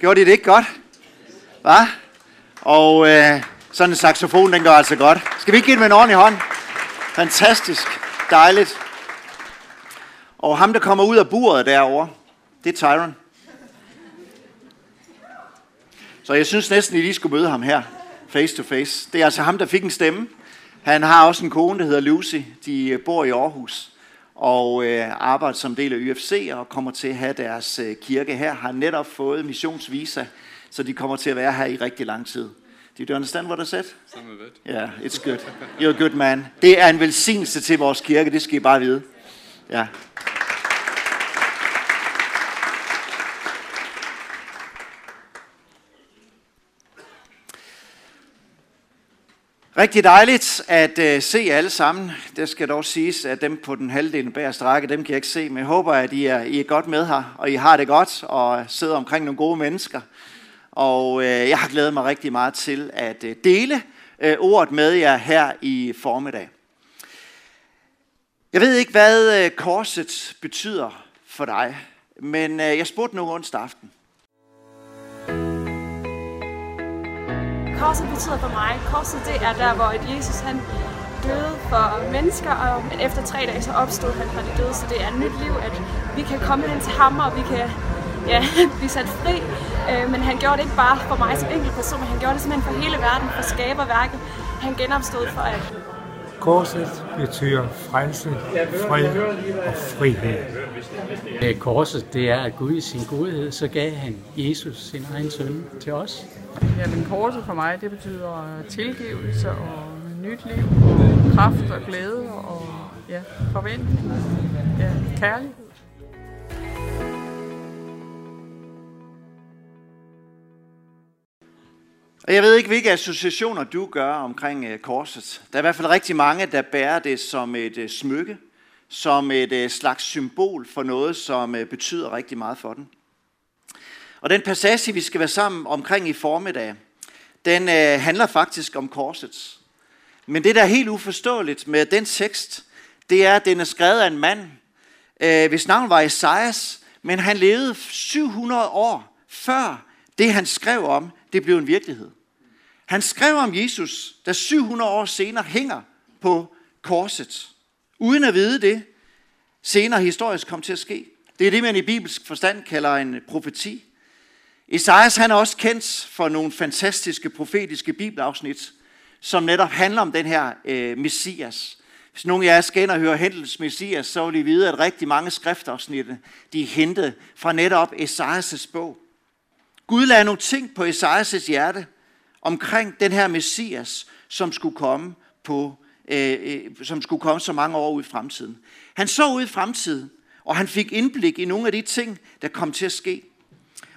Gjorde de det ikke godt? Hva? Og øh, sådan en saxofon, den gør altså godt. Skal vi ikke give dem med en ordentlig hånd? Fantastisk. Dejligt. Og ham, der kommer ud af buret derovre, det er Tyron. Så jeg synes næsten, I lige skulle møde ham her, face to face. Det er altså ham, der fik en stemme. Han har også en kone, der hedder Lucy. De øh, bor i Aarhus og øh, arbejder som del af UFC og kommer til at have deres øh, kirke her. Har netop fået missionsvisa, så de kommer til at være her i rigtig lang tid. Do you understand what I said? Some of it. Yeah, it's good. You're a good man. Det er en velsignelse til vores kirke, det skal I bare vide. Ja. Rigtig dejligt at øh, se alle sammen. Det skal dog siges, at dem på den halvdelen bag strække, dem kan jeg ikke se, men jeg håber, at I er, I er godt med her, og I har det godt, og sidder omkring nogle gode mennesker. Og øh, jeg har glædet mig rigtig meget til at øh, dele øh, ordet med jer her i formiddag. Jeg ved ikke, hvad øh, korset betyder for dig, men øh, jeg spurgte nogen onsdag aften. Korset betyder for mig, korset det er der, hvor Jesus han døde for mennesker, og men efter tre dage så opstod han fra de døde, så det er et nyt liv, at vi kan komme hen til ham, og vi kan ja, blive sat fri. Øh, men han gjorde det ikke bare for mig som enkelt person, men han gjorde det simpelthen for hele verden, for skaberværket. Han genopstod for at Korset betyder frelse, fred og frihed. Øh, Korset, det er, at Gud i sin godhed, så gav han Jesus sin egen søn til os. Jamen korset for mig, det betyder tilgivelse og nyt liv, og kraft og glæde og ja, forventning, ja, kærlighed. Og jeg ved ikke, hvilke associationer du gør omkring uh, korset. Der er i hvert fald rigtig mange, der bærer det som et uh, smykke, som et øh, slags symbol for noget, som øh, betyder rigtig meget for den. Og den passage, vi skal være sammen omkring i formiddag, den øh, handler faktisk om korset. Men det, der er helt uforståeligt med den tekst, det er, at den er skrevet af en mand, hvis navn var Esajas, men han levede 700 år før det, han skrev om, det blev en virkelighed. Han skrev om Jesus, der 700 år senere hænger på korset, uden at vide det, senere historisk kom til at ske. Det er det, man i bibelsk forstand kalder en profeti. Esajas han er også kendt for nogle fantastiske profetiske bibelafsnit, som netop handler om den her øh, messias. Hvis nogen af jer skal ind og høre Hendels messias, så vil I vide, at rigtig mange skriftafsnitte, de er hentet fra netop Esajas' bog. Gud lagde nogle ting på Esajas' hjerte omkring den her Messias, som skulle komme på, Øh, øh, som skulle komme så mange år ud i fremtiden. Han så ud i fremtiden, og han fik indblik i nogle af de ting, der kom til at ske.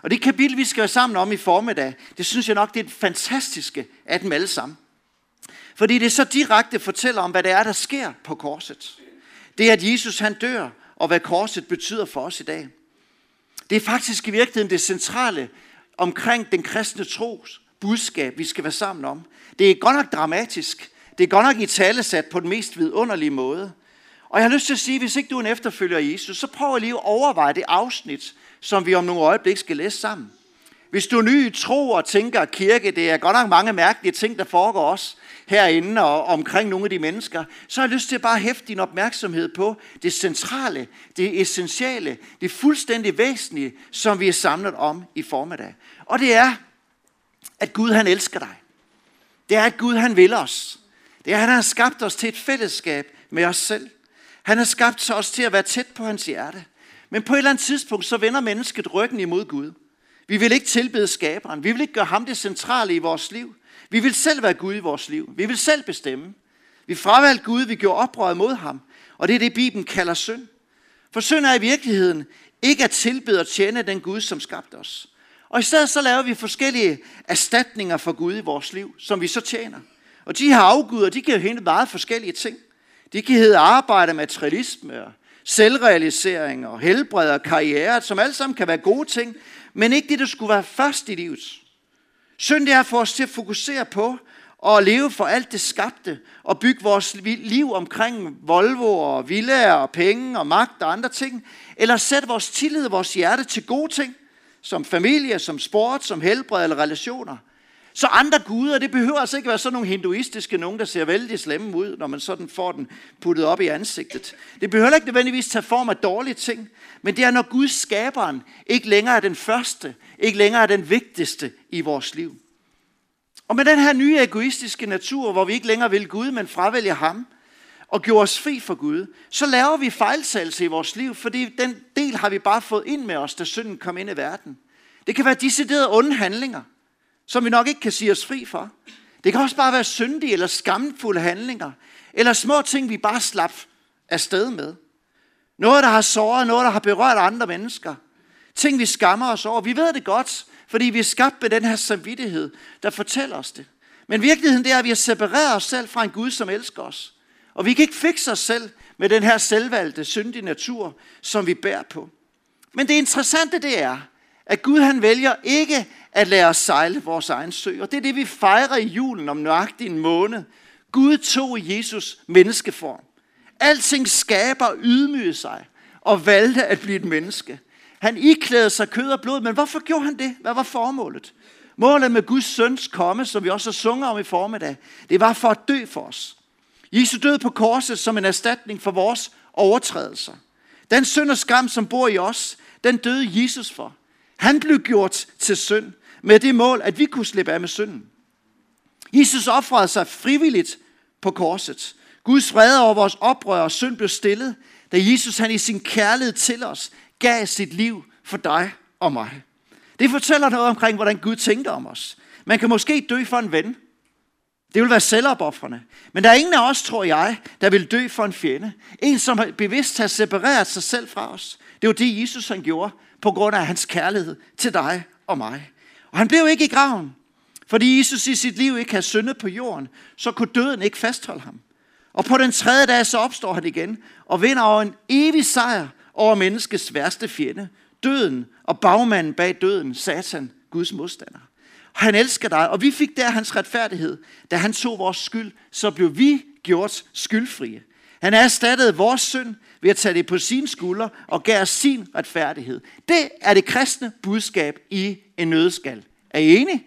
Og det kapitel, vi skal være sammen om i formiddag, det synes jeg nok, det er det fantastiske af dem alle sammen. Fordi det så direkte fortæller om, hvad det er, der sker på korset. Det er, at Jesus han dør, og hvad korset betyder for os i dag. Det er faktisk i virkeligheden det centrale omkring den kristne tros budskab, vi skal være sammen om. Det er godt nok dramatisk. Det er godt nok i talesat på den mest vidunderlige måde. Og jeg har lyst til at sige, hvis ikke du er en efterfølger af Jesus, så prøv lige at overveje det afsnit, som vi om nogle øjeblik skal læse sammen. Hvis du er ny i tro og tænker, at kirke, det er godt nok mange mærkelige ting, der foregår også herinde og omkring nogle af de mennesker, så har jeg lyst til at bare hæfte din opmærksomhed på det centrale, det essentielle, det fuldstændig væsentlige, som vi er samlet om i formiddag. Og det er, at Gud han elsker dig. Det er, at Gud han vil os. Det er, at han har skabt os til et fællesskab med os selv. Han har skabt os til at være tæt på hans hjerte. Men på et eller andet tidspunkt, så vender mennesket ryggen imod Gud. Vi vil ikke tilbede skaberen. Vi vil ikke gøre ham det centrale i vores liv. Vi vil selv være Gud i vores liv. Vi vil selv bestemme. Vi fravalgte Gud, vi gjorde oprør mod ham. Og det er det, Bibelen kalder synd. For synd er i virkeligheden ikke at tilbede og tjene den Gud, som skabte os. Og i stedet så laver vi forskellige erstatninger for Gud i vores liv, som vi så tjener. Og de her afguder, de kan jo hente meget forskellige ting. De kan hedde arbejde, materialisme og selvrealisering og helbred og karriere, som alle sammen kan være gode ting, men ikke det, der skulle være først i livet. Synd det er for os til at fokusere på og leve for alt det skabte og bygge vores liv omkring Volvo og villaer og penge og magt og andre ting, eller sætte vores tillid og vores hjerte til gode ting, som familie, som sport, som helbred eller relationer. Så andre guder, det behøver altså ikke være sådan nogle hinduistiske, nogen der ser vældig slemme ud, når man sådan får den puttet op i ansigtet. Det behøver ikke nødvendigvis tage form af dårlige ting, men det er, når Gud skaberen ikke længere er den første, ikke længere er den vigtigste i vores liv. Og med den her nye egoistiske natur, hvor vi ikke længere vil Gud, men fravælger ham, og gjorde os fri for Gud, så laver vi fejltagelse i vores liv, fordi den del har vi bare fået ind med os, da synden kom ind i verden. Det kan være deciderede onde handlinger, som vi nok ikke kan sige os fri for. Det kan også bare være syndige eller skamfulde handlinger, eller små ting, vi bare slap afsted med. Noget, der har såret, noget, der har berørt andre mennesker. Ting, vi skammer os over. Vi ved det godt, fordi vi er skabt med den her samvittighed, der fortæller os det. Men virkeligheden det er, at vi har separeret os selv fra en Gud, som elsker os. Og vi kan ikke fikse os selv med den her selvvalgte, syndige natur, som vi bærer på. Men det interessante det er, at Gud han vælger ikke at lade os sejle vores egen sø. Og det er det, vi fejrer i julen om nøjagtig en måned. Gud tog i Jesus menneskeform. Alting skaber ydmyge sig og valgte at blive et menneske. Han iklædede sig kød og blod, men hvorfor gjorde han det? Hvad var formålet? Målet med Guds søns komme, som vi også har sunget om i formiddag, det var for at dø for os. Jesus døde på korset som en erstatning for vores overtrædelser. Den synd og skam, som bor i os, den døde Jesus for. Han blev gjort til synd med det mål, at vi kunne slippe af med synden. Jesus offrede sig frivilligt på korset. Guds vrede over vores oprør og synd blev stillet, da Jesus han i sin kærlighed til os gav sit liv for dig og mig. Det fortæller noget omkring, hvordan Gud tænkte om os. Man kan måske dø for en ven. Det vil være selvopoffrende. Men der er ingen af os, tror jeg, der vil dø for en fjende. En, som bevidst har separeret sig selv fra os. Det var det, Jesus han gjorde, på grund af hans kærlighed til dig og mig. Og han blev ikke i graven, fordi Jesus i sit liv ikke havde syndet på jorden, så kunne døden ikke fastholde ham. Og på den tredje dag, så opstår han igen og vinder over en evig sejr over menneskets værste fjende. Døden og bagmanden bag døden, Satan, Guds modstander. Og han elsker dig, og vi fik der hans retfærdighed. Da han tog vores skyld, så blev vi gjort skyldfrie. Han erstattede vores synd ved at tage det på sine skuldre og gav sin retfærdighed. Det er det kristne budskab i en nødskal. Er I enige?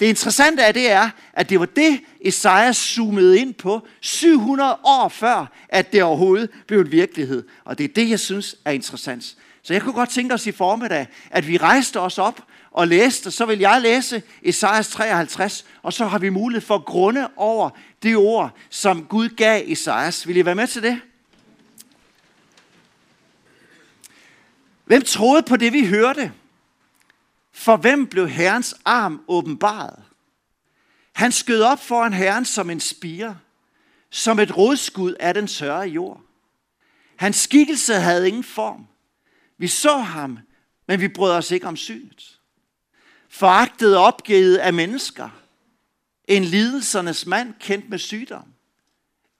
Det interessante af det er, at det var det, Esajas zoomede ind på 700 år før, at det overhovedet blev en virkelighed. Og det er det, jeg synes er interessant. Så jeg kunne godt tænke os i formiddag, at vi rejste os op og læste, så vil jeg læse Esajas 53, og så har vi mulighed for at grunde over det ord, som Gud gav Esajas. Vil I være med til det? Hvem troede på det, vi hørte? For hvem blev Herrens arm åbenbaret? Han skød op foran Herren som en spire, som et rodskud af den sørre jord. Hans skikkelse havde ingen form. Vi så ham, men vi brød os ikke om synet. Foragtet og opgivet af mennesker. En lidelsernes mand kendt med sygdom.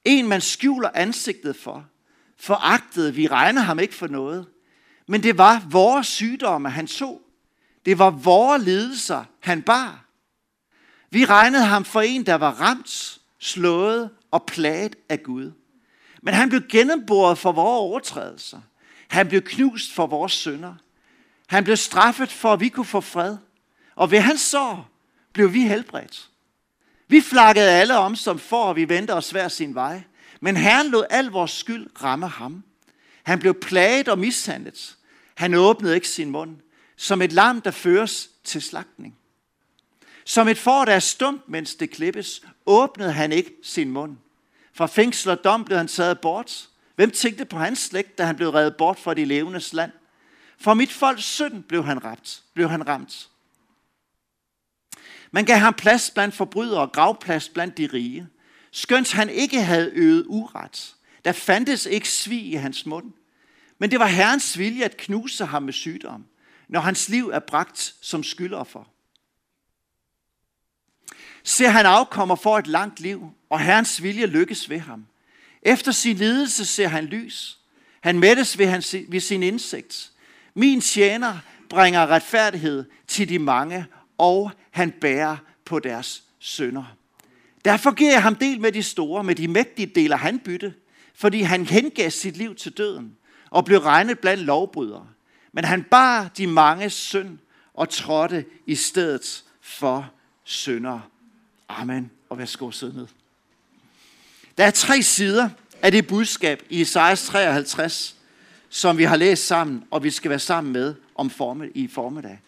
En man skjuler ansigtet for. Foragtet, vi regner ham ikke for noget. Men det var vores sygdomme, han tog. Det var vores lidelser, han bar. Vi regnede ham for en, der var ramt, slået og plaget af Gud. Men han blev gennemboret for vores overtrædelser. Han blev knust for vores synder. Han blev straffet for, at vi kunne få fred. Og ved hans sår blev vi helbredt. Vi flakkede alle om som for, og vi vendte os hver sin vej. Men Herren lod al vores skyld ramme ham. Han blev plaget og mishandlet. Han åbnede ikke sin mund. Som et lam, der føres til slagtning. Som et får, der er stumt, mens det klippes, åbnede han ikke sin mund. Fra fængsel og dom blev han taget bort. Hvem tænkte på hans slægt, da han blev reddet bort fra de levendes land? For mit folks synd blev han ramt. Blev han ramt. Man gav ham plads blandt forbrydere og gravplads blandt de rige. Skønt han ikke havde øvet uret. Der fandtes ikke svig i hans mund. Men det var Herrens vilje at knuse ham med sygdom, når hans liv er bragt som skyldoffer. Ser han afkommer for et langt liv, og Herrens vilje lykkes ved ham. Efter sin lidelse ser han lys. Han mættes ved, hans, ved sin indsigt. Min tjener bringer retfærdighed til de mange, og han bærer på deres sønder. Derfor giver jeg ham del med de store, med de mægtige deler han bytte, fordi han hengav sit liv til døden og blev regnet blandt lovbrydere. Men han bar de mange synd og trådte i stedet for syndere. Amen. Og værsgo sidde ned. Der er tre sider af det budskab i Esajas 53, som vi har læst sammen, og vi skal være sammen med om form- i formiddag.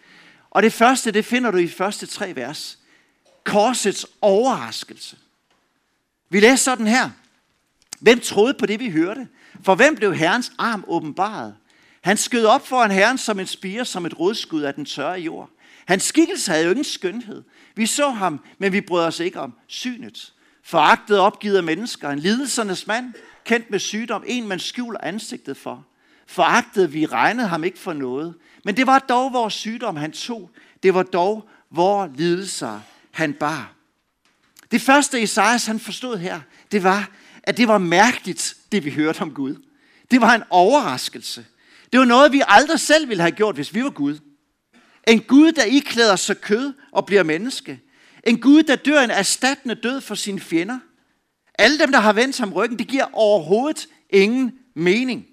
Og det første, det finder du i første tre vers. Korsets overraskelse. Vi læser sådan her. Hvem troede på det, vi hørte? For hvem blev Herrens arm åbenbaret? Han skød op foran Herren som en spire, som et rodskud af den tørre jord. Hans skikkelse havde jo ingen skønhed. Vi så ham, men vi brød os ikke om synet. Foragtet opgivet af mennesker, en lidelsernes mand, kendt med sygdom, en man skjuler ansigtet for. Foragtet, vi regnede ham ikke for noget. Men det var dog vores sygdom, han tog. Det var dog vores lidelser, han bar. Det første Esajas han forstod her, det var, at det var mærkeligt, det vi hørte om Gud. Det var en overraskelse. Det var noget, vi aldrig selv ville have gjort, hvis vi var Gud. En Gud, der iklæder sig kød og bliver menneske. En Gud, der dør en erstattende død for sine fjender. Alle dem, der har vendt ham ryggen, det giver overhovedet ingen mening.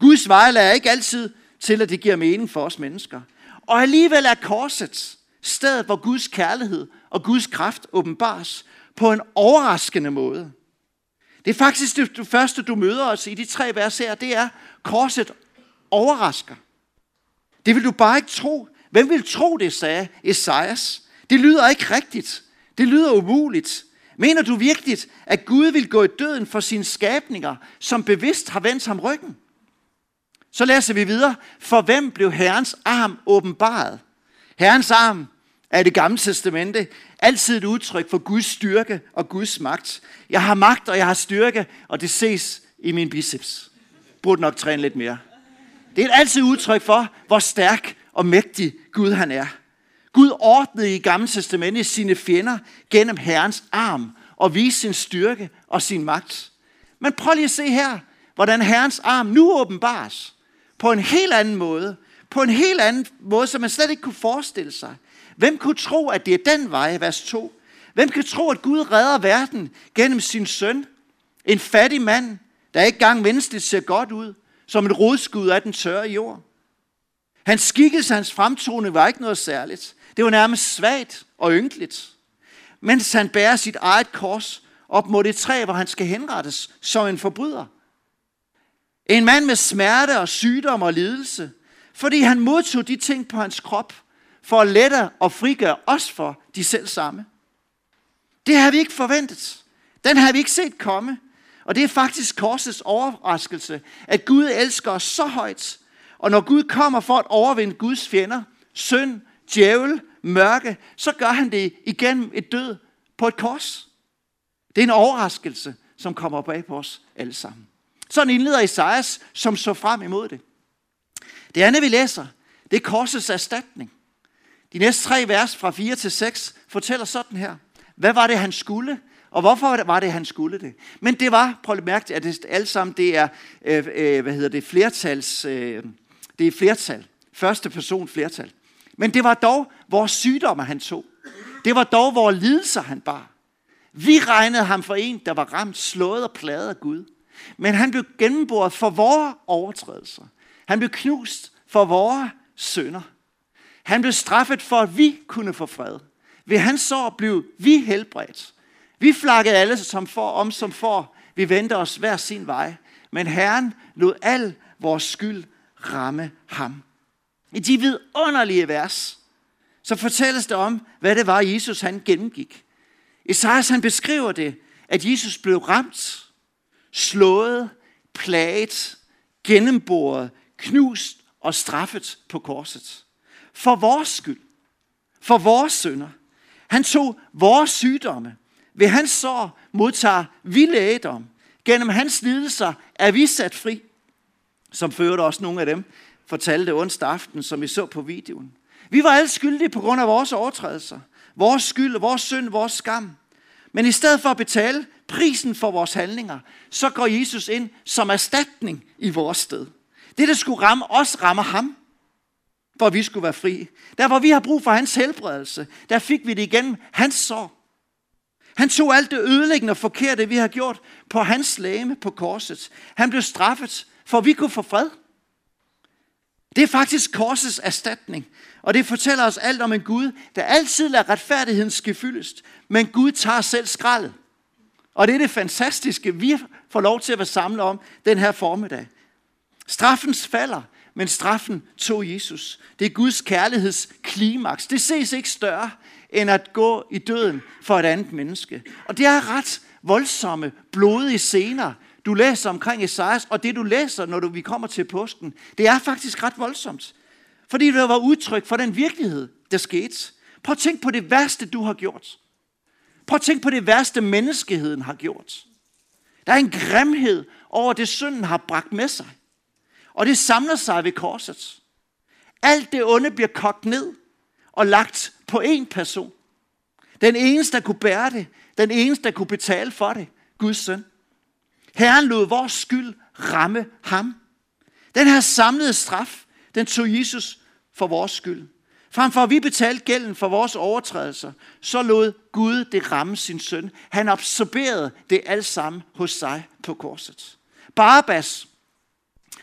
Guds vej er ikke altid til, at det giver mening for os mennesker. Og alligevel er korset stedet, hvor Guds kærlighed og Guds kraft åbenbares på en overraskende måde. Det er faktisk det første, du møder os i de tre vers her, det er, korset overrasker. Det vil du bare ikke tro. Hvem vil tro det, sagde Esajas. Det lyder ikke rigtigt. Det lyder umuligt. Mener du virkelig, at Gud vil gå i døden for sine skabninger, som bevidst har vendt ham ryggen? Så læser vi videre. For hvem blev Herrens arm åbenbaret? Herrens arm er i det gamle testamente altid et udtryk for Guds styrke og Guds magt. Jeg har magt, og jeg har styrke, og det ses i min biceps. Burde nok træne lidt mere. Det er altid udtryk for, hvor stærk og mægtig Gud han er. Gud ordnede i Gamle Testamente sine fjender gennem Herrens arm og viste sin styrke og sin magt. Men prøv lige at se her, hvordan Herrens arm nu åbenbares på en helt anden måde. På en helt anden måde, som man slet ikke kunne forestille sig. Hvem kunne tro, at det er den vej, vers 2? Hvem kan tro, at Gud redder verden gennem sin søn? En fattig mand, der ikke gang menneskeligt ser godt ud, som et rodskud af den tørre jord. Hans skikkelse, hans fremtone var ikke noget særligt. Det var nærmest svagt og ynkeligt. Mens han bærer sit eget kors op mod det træ, hvor han skal henrettes som en forbryder. En mand med smerte og sygdom og lidelse, fordi han modtog de ting på hans krop, for at lette og frigøre os for de selv samme. Det har vi ikke forventet. Den har vi ikke set komme. Og det er faktisk korsets overraskelse, at Gud elsker os så højt. Og når Gud kommer for at overvinde Guds fjender, synd, djævel, mørke, så gør han det igennem et død på et kors. Det er en overraskelse, som kommer bag på os alle sammen. Sådan indleder Isaias, som så frem imod det. Det andet, vi læser, det er korsets erstatning. De næste tre vers fra 4 til 6 fortæller sådan her. Hvad var det, han skulle? Og hvorfor var det, han skulle det? Men det var, prøv at mærke, at det alt sammen det er, øh, øh, hvad hedder det, flertals, øh, det er flertal. Første person flertal. Men det var dog vores sygdomme, han tog. Det var dog vores lidelser, han bar. Vi regnede ham for en, der var ramt, slået og pladet af Gud. Men han blev gennemboret for vores overtrædelser. Han blev knust for vores sønder. Han blev straffet for, at vi kunne få fred. Ved hans sår blev vi helbredt. Vi flakkede alle som for, om som for. Vi vendte os hver sin vej. Men Herren lod al vores skyld ramme ham. I de vidunderlige vers, så fortælles det om, hvad det var, Jesus han gennemgik. Esajas han beskriver det, at Jesus blev ramt, slået, plaget, gennemboret, knust og straffet på korset. For vores skyld. For vores sønder. Han tog vores sygdomme. Ved hans sår modtager vi lægedom. Gennem hans lidelser er vi sat fri. Som førte også nogle af dem fortalte onsdag aften, som vi så på videoen. Vi var alle skyldige på grund af vores overtrædelser. Vores skyld, vores synd, vores skam. Men i stedet for at betale prisen for vores handlinger, så går Jesus ind som erstatning i vores sted. Det, der skulle ramme os, rammer ham, for at vi skulle være fri. Der, hvor vi har brug for hans helbredelse, der fik vi det igen. hans sår. Han tog alt det ødelæggende og forkerte, vi har gjort på hans læme på korset. Han blev straffet, for at vi kunne få fred. Det er faktisk korsets erstatning. Og det fortæller os alt om en Gud, der altid lader retfærdigheden ske fyldest. Men Gud tager selv skraldet. Og det er det fantastiske, vi får lov til at være samlet om den her formiddag. Straffens falder, men straffen tog Jesus. Det er Guds kærligheds klimaks. Det ses ikke større end at gå i døden for et andet menneske. Og det er ret voldsomme, blodige scener, du læser omkring Esajas, og det du læser, når du, vi kommer til påsken, det er faktisk ret voldsomt. Fordi det var udtryk for den virkelighed, der skete. Prøv at tænk på det værste, du har gjort. Prøv at tænk på det værste, menneskeheden har gjort. Der er en grimhed over det, synden har bragt med sig. Og det samler sig ved korset. Alt det onde bliver kogt ned og lagt på én person. Den eneste, der kunne bære det. Den eneste, der kunne betale for det. Guds søn. Herren lod vores skyld ramme ham. Den her samlede straf, den tog Jesus for vores skyld. Frem for at vi betalte gælden for vores overtrædelser, så lod Gud det ramme sin søn. Han absorberede det alt sammen hos sig på korset. Barabbas,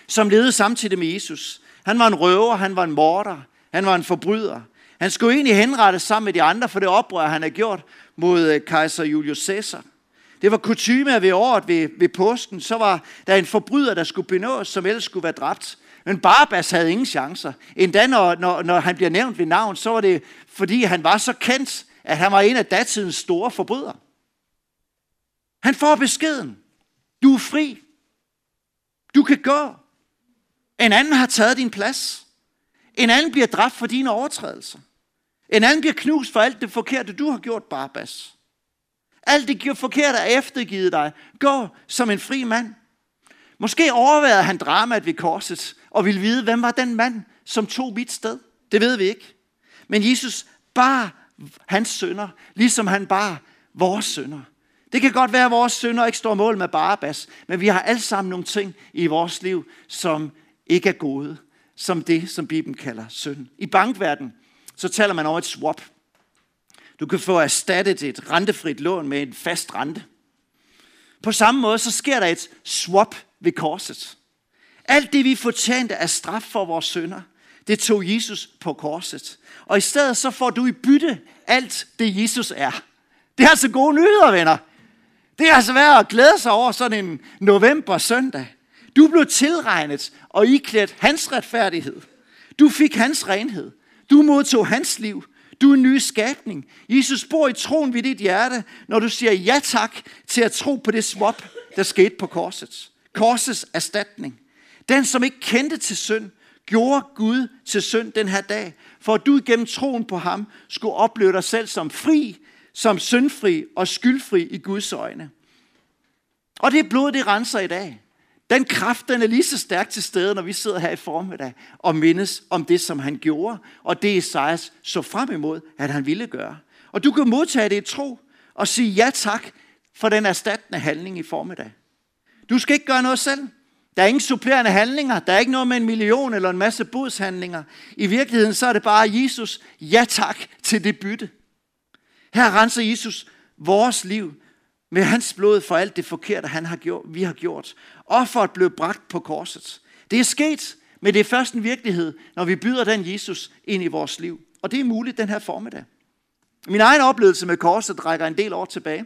som levede samtidig med Jesus, han var en røver, han var en morder, han var en forbryder. Han skulle egentlig henrettes sammen med de andre for det oprør, han havde gjort mod øh, kejser Julius Caesar. Det var kutume ved året ved, ved påsken, så var der en forbryder, der skulle benås, som ellers skulle være dræbt. Men Barabbas havde ingen chancer. Endda når, når, når han bliver nævnt ved navn, så var det fordi han var så kendt, at han var en af datidens store forbrydere. Han får beskeden. Du er fri. Du kan gå. En anden har taget din plads. En anden bliver dræbt for dine overtrædelser. En anden bliver knust for alt det forkerte, du har gjort, Barabbas. Alt det forkerte er eftergivet dig. Gå som en fri mand. Måske overvejede han dramaet ved korset, og ville vide, hvem var den mand, som tog mit sted. Det ved vi ikke. Men Jesus bar hans sønder, ligesom han bar vores sønder. Det kan godt være, at vores sønder ikke står mål med Barabbas, men vi har alle sammen nogle ting i vores liv, som ikke er gode, som det, som Bibelen kalder synd. I bankverdenen, så taler man om et swap. Du kan få erstattet et rentefrit lån med en fast rente. På samme måde, så sker der et swap ved korset. Alt det, vi fortjente af straf for vores sønder, det tog Jesus på korset. Og i stedet så får du i bytte alt det, Jesus er. Det er altså gode nyheder, venner. Det er altså værd at glæde sig over sådan en november søndag. Du blev tilregnet og iklædt hans retfærdighed. Du fik hans renhed. Du modtog hans liv. Du er en ny skabning. Jesus bor i troen ved dit hjerte, når du siger ja tak til at tro på det swap, der skete på korset. Korsets erstatning. Den, som ikke kendte til synd, gjorde Gud til synd den her dag, for at du igennem troen på ham skulle opleve dig selv som fri, som syndfri og skyldfri i Guds øjne. Og det blod, det renser i dag. Den kraft, den er lige så stærk til stede, når vi sidder her i formiddag og mindes om det, som han gjorde, og det Esajas så frem imod, at han ville gøre. Og du kan modtage det i tro og sige ja tak for den erstattende handling i formiddag. Du skal ikke gøre noget selv. Der er ingen supplerende handlinger. Der er ikke noget med en million eller en masse budshandlinger. I virkeligheden så er det bare Jesus. Ja tak til det bytte. Her renser Jesus vores liv med hans blod for alt det forkerte, han har gjort, vi har gjort. Offeret blev bragt på korset. Det er sket, men det er først en virkelighed, når vi byder den Jesus ind i vores liv. Og det er muligt den her formiddag. Min egen oplevelse med korset rækker en del år tilbage.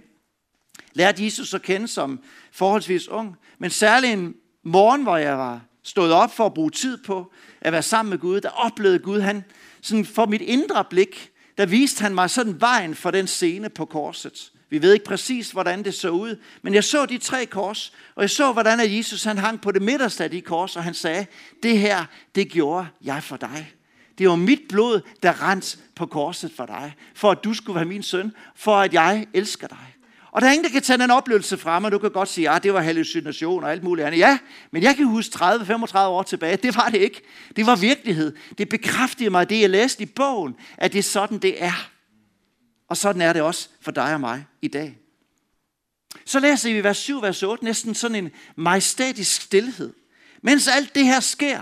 Lærte Jesus at kende som forholdsvis ung, men særlig en morgen, hvor jeg var stået op for at bruge tid på at være sammen med Gud, der oplevede Gud, han sådan for mit indre blik, der viste han mig sådan vejen for den scene på korset. Vi ved ikke præcis, hvordan det så ud, men jeg så de tre kors, og jeg så, hvordan at Jesus han hang på det midterste af de kors, og han sagde, det her, det gjorde jeg for dig. Det var mit blod, der rent på korset for dig, for at du skulle være min søn, for at jeg elsker dig. Og der er ingen, der kan tage den oplevelse frem, og du kan godt sige, at ja, det var hallucination og alt muligt andet. Ja, men jeg kan huske 30-35 år tilbage. Det var det ikke. Det var virkelighed. Det bekræftede mig, det jeg læste i bogen, at det er sådan, det er. Og sådan er det også for dig og mig i dag. Så læser vi i vers 7, vers 8, næsten sådan en majestætisk stillhed. Mens alt det her sker,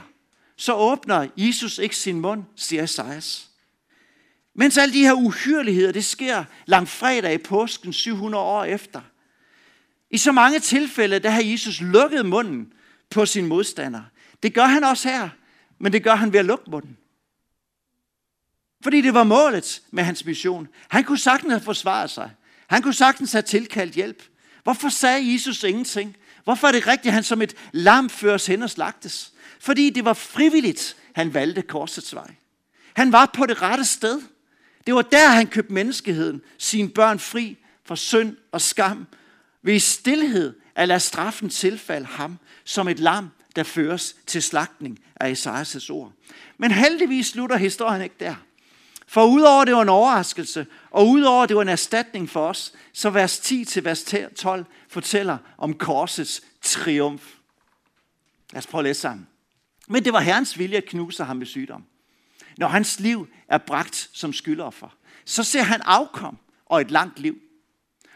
så åbner Jesus ikke sin mund, siger Esajas. Mens alle de her uhyrligheder, det sker langt fredag i påsken 700 år efter. I så mange tilfælde, der har Jesus lukket munden på sin modstander. Det gør han også her, Men det gør han ved at lukke munden. Fordi det var målet med hans mission. Han kunne sagtens have forsvaret sig. Han kunne sagtens have tilkaldt hjælp. Hvorfor sagde Jesus ingenting? Hvorfor er det rigtigt, at han som et lam føres hen og slagtes? Fordi det var frivilligt, han valgte korsets vej. Han var på det rette sted. Det var der, han købte menneskeheden, sine børn fri fra synd og skam, ved i stillhed at lade straffen tilfalde ham som et lam, der føres til slagtning af Esajas ord. Men heldigvis slutter historien ikke der. For udover det var en overraskelse, og udover det var en erstatning for os, så vers 10 til vers 12 fortæller om korsets triumf. Lad os prøve at læse sammen. Men det var Herrens vilje at knuse ham med sygdom. Når hans liv er bragt som skyldoffer, så ser han afkom og et langt liv.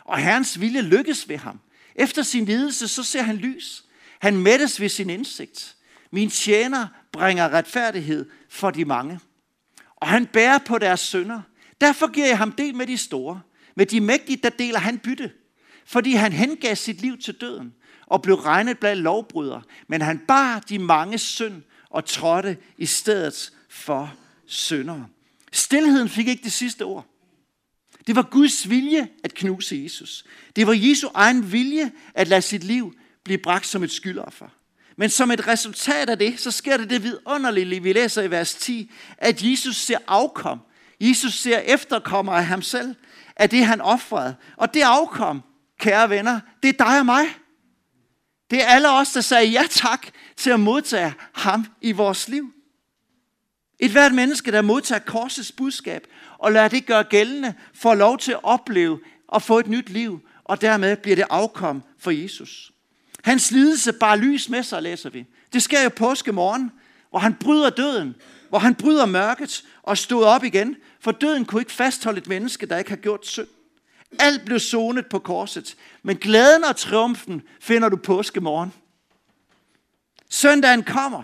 Og Herrens vilje lykkes ved ham. Efter sin lidelse, så ser han lys. Han mættes ved sin indsigt. Min tjener bringer retfærdighed for de mange. Og han bærer på deres sønder. Derfor giver jeg ham del med de store. Med de mægtige, der deler han bytte. Fordi han hengav sit liv til døden og blev regnet blandt lovbrydere. Men han bar de mange synd og trådte i stedet for syndere. Stilheden fik ikke det sidste ord. Det var Guds vilje at knuse Jesus. Det var Jesu egen vilje at lade sit liv blive bragt som et skyldoffer. Men som et resultat af det, så sker det det vidunderlige, vi læser i vers 10, at Jesus ser afkom. Jesus ser efterkommer af ham selv, af det han offrede. Og det afkom, kære venner, det er dig og mig. Det er alle os, der sagde ja tak til at modtage ham i vores liv. Et hvert menneske, der modtager korsets budskab og lader det gøre gældende, får lov til at opleve og få et nyt liv, og dermed bliver det afkom for Jesus. Hans lidelse bar lys med sig, læser vi. Det sker jo påske morgen, hvor han bryder døden, hvor han bryder mørket og stod op igen, for døden kunne ikke fastholde et menneske, der ikke har gjort synd. Alt blev sonet på korset, men glæden og triumfen finder du påske morgen. Søndagen kommer.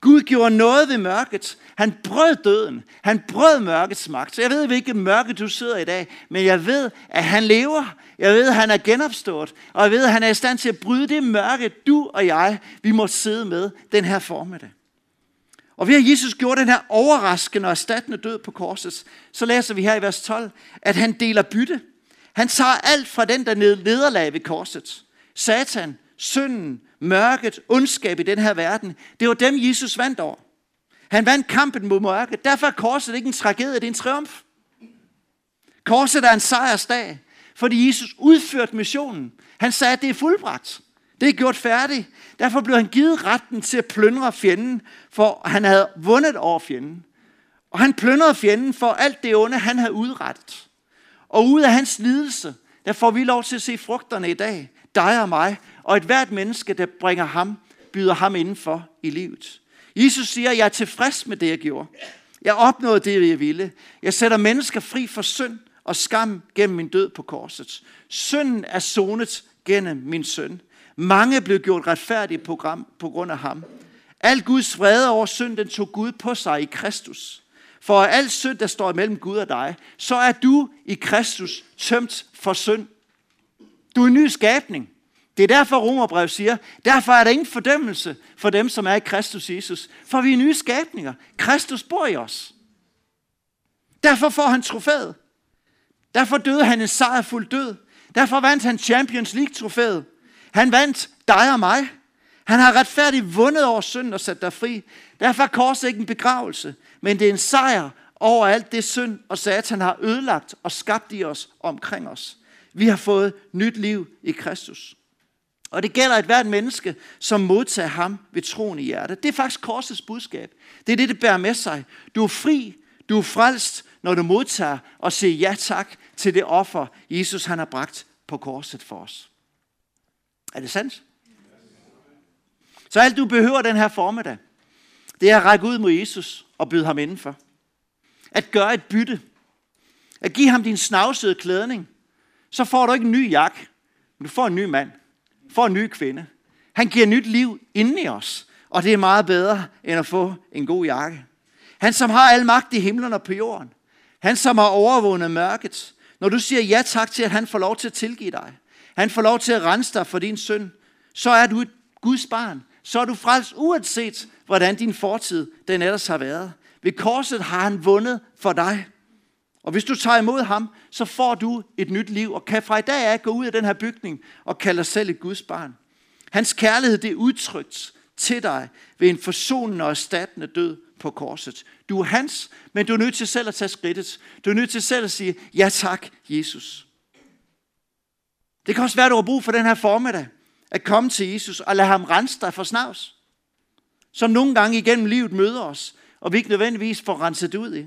Gud gjorde noget ved mørket. Han brød døden. Han brød mørkets magt. Så jeg ved hvilket mørke du sidder i dag, men jeg ved, at han lever. Jeg ved, at han er genopstået. Og jeg ved, at han er i stand til at bryde det mørke, du og jeg, vi må sidde med den her formiddag. Og ved at Jesus gjorde den her overraskende og erstattende død på korset, så læser vi her i vers 12, at han deler bytte. Han tager alt fra den, der nederlag ved korset. Satan, synden, mørket, ondskab i den her verden. Det var dem, Jesus vandt over. Han vandt kampen mod mørket. Derfor er korset ikke en tragedie, det er en triumf. Korset er en sejrsdag, fordi Jesus udførte missionen. Han sagde, at det er fuldbragt. Det er gjort færdigt. Derfor blev han givet retten til at plyndre fjenden, for han havde vundet over fjenden. Og han plyndrede fjenden for alt det onde, han havde udrettet. Og ud af hans lidelse, der får vi lov til at se frugterne i dag. Dig og mig, og et hvert menneske, der bringer ham, byder ham indenfor i livet. Jesus siger, jeg er tilfreds med det, jeg gjorde. Jeg opnåede det, jeg ville. Jeg sætter mennesker fri for synd og skam gennem min død på korset. Synden er sonet gennem min søn. Mange blev gjort retfærdige på, på grund af ham. Al Guds vrede over synd, den tog Gud på sig i Kristus. For al synd, der står mellem Gud og dig, så er du i Kristus tømt for synd. Du er en ny skabning. Det er derfor Romerbrev siger, derfor er der ingen fordømmelse for dem, som er i Kristus Jesus. For vi er nye skabninger. Kristus bor i os. Derfor får han trofæet. Derfor døde han en sejrfuld død. Derfor vandt han Champions League-trofæet. Han vandt dig og mig. Han har retfærdigt vundet over synd og sat dig fri. Derfor er korset ikke en begravelse, men det er en sejr over alt det synd og satan har ødelagt og skabt i os omkring os. Vi har fået nyt liv i Kristus. Og det gælder et hvert menneske, som modtager ham ved troen i hjertet. Det er faktisk korsets budskab. Det er det, det bærer med sig. Du er fri, du er frelst, når du modtager og siger ja tak til det offer, Jesus han har bragt på korset for os. Er det sandt? Så alt du behøver den her formiddag, det er at række ud mod Jesus og byde ham indenfor. At gøre et bytte. At give ham din snavsede klædning. Så får du ikke en ny jakke, men du får en ny mand får en ny kvinde. Han giver nyt liv inden i os, og det er meget bedre end at få en god jakke. Han som har al magt i himlen og på jorden. Han som har overvundet mørket. Når du siger ja tak til, at han får lov til at tilgive dig. Han får lov til at rense dig for din synd. Så er du et Guds barn. Så er du frelst uanset, hvordan din fortid den ellers har været. Ved korset har han vundet for dig. Og hvis du tager imod ham, så får du et nyt liv, og kan fra i dag af gå ud af den her bygning og kalde dig selv et Guds barn. Hans kærlighed det er udtrykt til dig ved en forsonende og erstattende død på korset. Du er hans, men du er nødt til selv at tage skridtet. Du er nødt til selv at sige, ja tak, Jesus. Det kan også være, at du har brug for den her formiddag, at komme til Jesus og lade ham rense dig for snavs. Som nogle gange igennem livet møder os, og vi ikke nødvendigvis får renset ud i.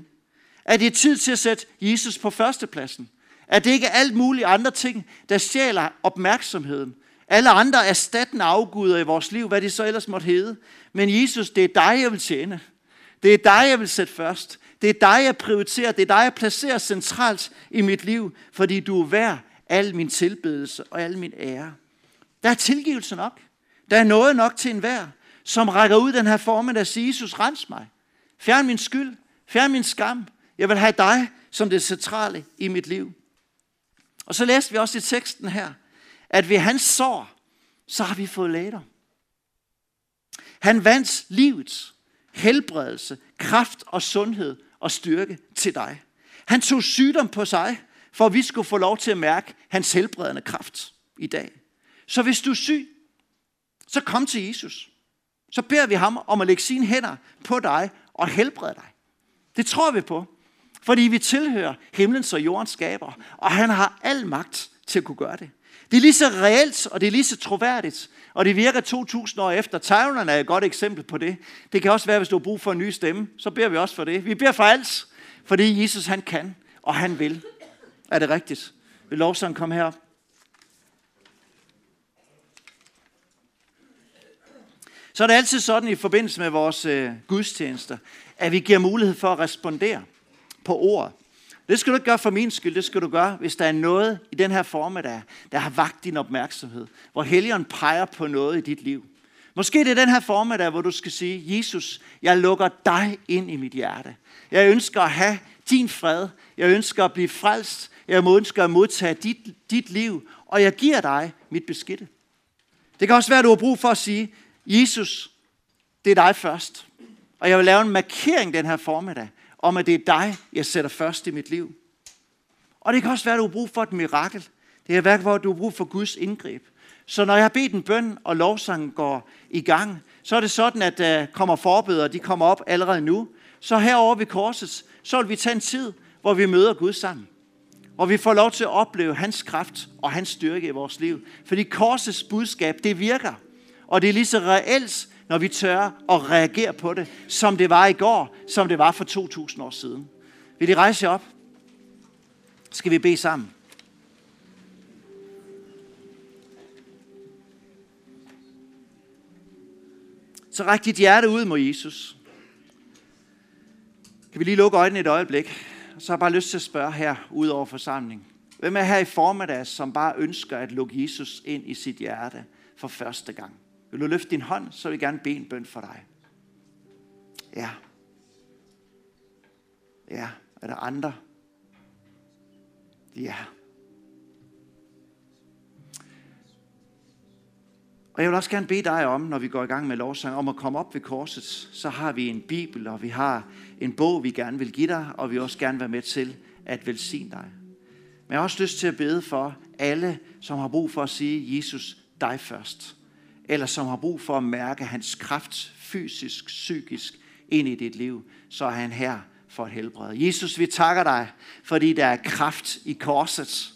Er det tid til at sætte Jesus på førstepladsen? Er det ikke alt muligt andre ting, der stjæler opmærksomheden? Alle andre erstattende afguder i vores liv, hvad det så ellers måtte hedde. Men Jesus, det er dig, jeg vil tjene. Det er dig, jeg vil sætte først. Det er dig, jeg prioriterer. Det er dig, jeg placerer centralt i mit liv, fordi du er værd al min tilbedelse og al min ære. Der er tilgivelse nok. Der er noget nok til enhver, som rækker ud den her form, der siger, Jesus, rens mig. Fjern min skyld. Fjern min skam. Jeg vil have dig som det centrale i mit liv. Og så læste vi også i teksten her, at ved hans sår, så har vi fået læder. Han vandt livets helbredelse, kraft og sundhed og styrke til dig. Han tog sygdom på sig, for at vi skulle få lov til at mærke hans helbredende kraft i dag. Så hvis du er syg, så kom til Jesus. Så beder vi ham om at lægge sine hænder på dig og helbrede dig. Det tror vi på, fordi vi tilhører himlens og jordens skaber, og han har al magt til at kunne gøre det. Det er lige så reelt, og det er lige så troværdigt, og det virker 2000 år efter. Tavlerne er et godt eksempel på det. Det kan også være, hvis du har brug for en ny stemme, så beder vi også for det. Vi beder for alt, fordi Jesus han kan, og han vil. Er det rigtigt? Vil lovsangen komme herop? Så er det altid sådan i forbindelse med vores øh, gudstjenester, at vi giver mulighed for at respondere på ord. Det skal du ikke gøre for min skyld, det skal du gøre, hvis der er noget i den her formiddag, der har vagt din opmærksomhed. Hvor helgen peger på noget i dit liv. Måske det er den her formiddag, hvor du skal sige, Jesus, jeg lukker dig ind i mit hjerte. Jeg ønsker at have din fred. Jeg ønsker at blive frelst. Jeg ønsker at modtage dit, dit liv. Og jeg giver dig mit beskidte. Det kan også være, at du har brug for at sige, Jesus, det er dig først. Og jeg vil lave en markering den her formiddag om, at det er dig, jeg sætter først i mit liv. Og det kan også være, at du har brug for et mirakel. Det kan være, hvor du har brug for Guds indgreb. Så når jeg har bedt en bøn, og lovsangen går i gang, så er det sådan, at der kommer forbedere, de kommer op allerede nu. Så herover ved korset, så vil vi tage en tid, hvor vi møder Gud sammen. Og vi får lov til at opleve hans kraft og hans styrke i vores liv. Fordi korsets budskab, det virker. Og det er lige så reelt, når vi tør at reagere på det, som det var i går, som det var for 2000 år siden. Vil I rejse jer op? Skal vi bede sammen? Så ræk dit hjerte ud mod Jesus. Kan vi lige lukke øjnene et øjeblik? Så har jeg bare lyst til at spørge her, ud over forsamlingen. Hvem er her i formiddag, som bare ønsker at lukke Jesus ind i sit hjerte for første gang? Vil du løfte din hånd, så vil jeg gerne bede en bøn for dig. Ja. Ja. Er der andre? Ja. Og jeg vil også gerne bede dig om, når vi går i gang med lovsang, om at komme op ved korset. Så har vi en bibel, og vi har en bog, vi gerne vil give dig, og vi vil også gerne være med til at velsigne dig. Men jeg har også lyst til at bede for alle, som har brug for at sige, Jesus, dig først eller som har brug for at mærke hans kraft fysisk, psykisk ind i dit liv, så er han her for at helbrede. Jesus, vi takker dig, fordi der er kraft i korset.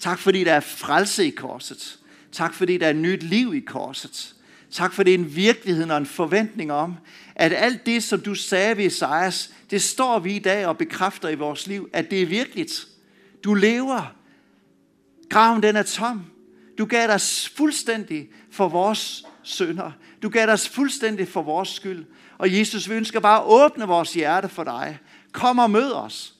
Tak fordi der er frelse i korset. Tak fordi der er nyt liv i korset. Tak for det er en virkelighed og en forventning om, at alt det, som du sagde ved Esajas, det står vi i dag og bekræfter i vores liv, at det er virkeligt. Du lever. Graven den er tom. Du gav dig fuldstændig for vores sønder. Du gav dig fuldstændig for vores skyld. Og Jesus, vi ønsker bare at åbne vores hjerte for dig. Kom og mød os.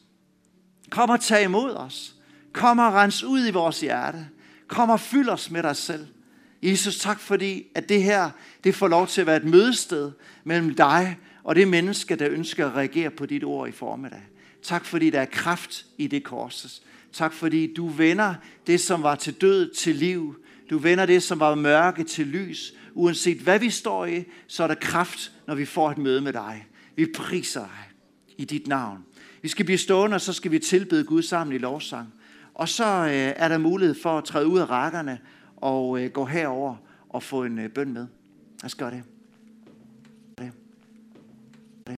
Kom og tag imod os. Kom og rens ud i vores hjerte. Kom og fyld os med dig selv. Jesus, tak fordi, at det her, det får lov til at være et mødested mellem dig og det menneske, der ønsker at reagere på dit ord i formiddag. Tak fordi der er kraft i det korses. Tak fordi du vender det, som var til død, til liv. Du vender det, som var mørke, til lys. Uanset hvad vi står i, så er der kraft, når vi får et møde med dig. Vi priser dig i dit navn. Vi skal blive stående, og så skal vi tilbede Gud sammen i lovsang. Og så øh, er der mulighed for at træde ud af rækkerne og øh, gå herover og få en øh, bøn med. Lad os gøre det.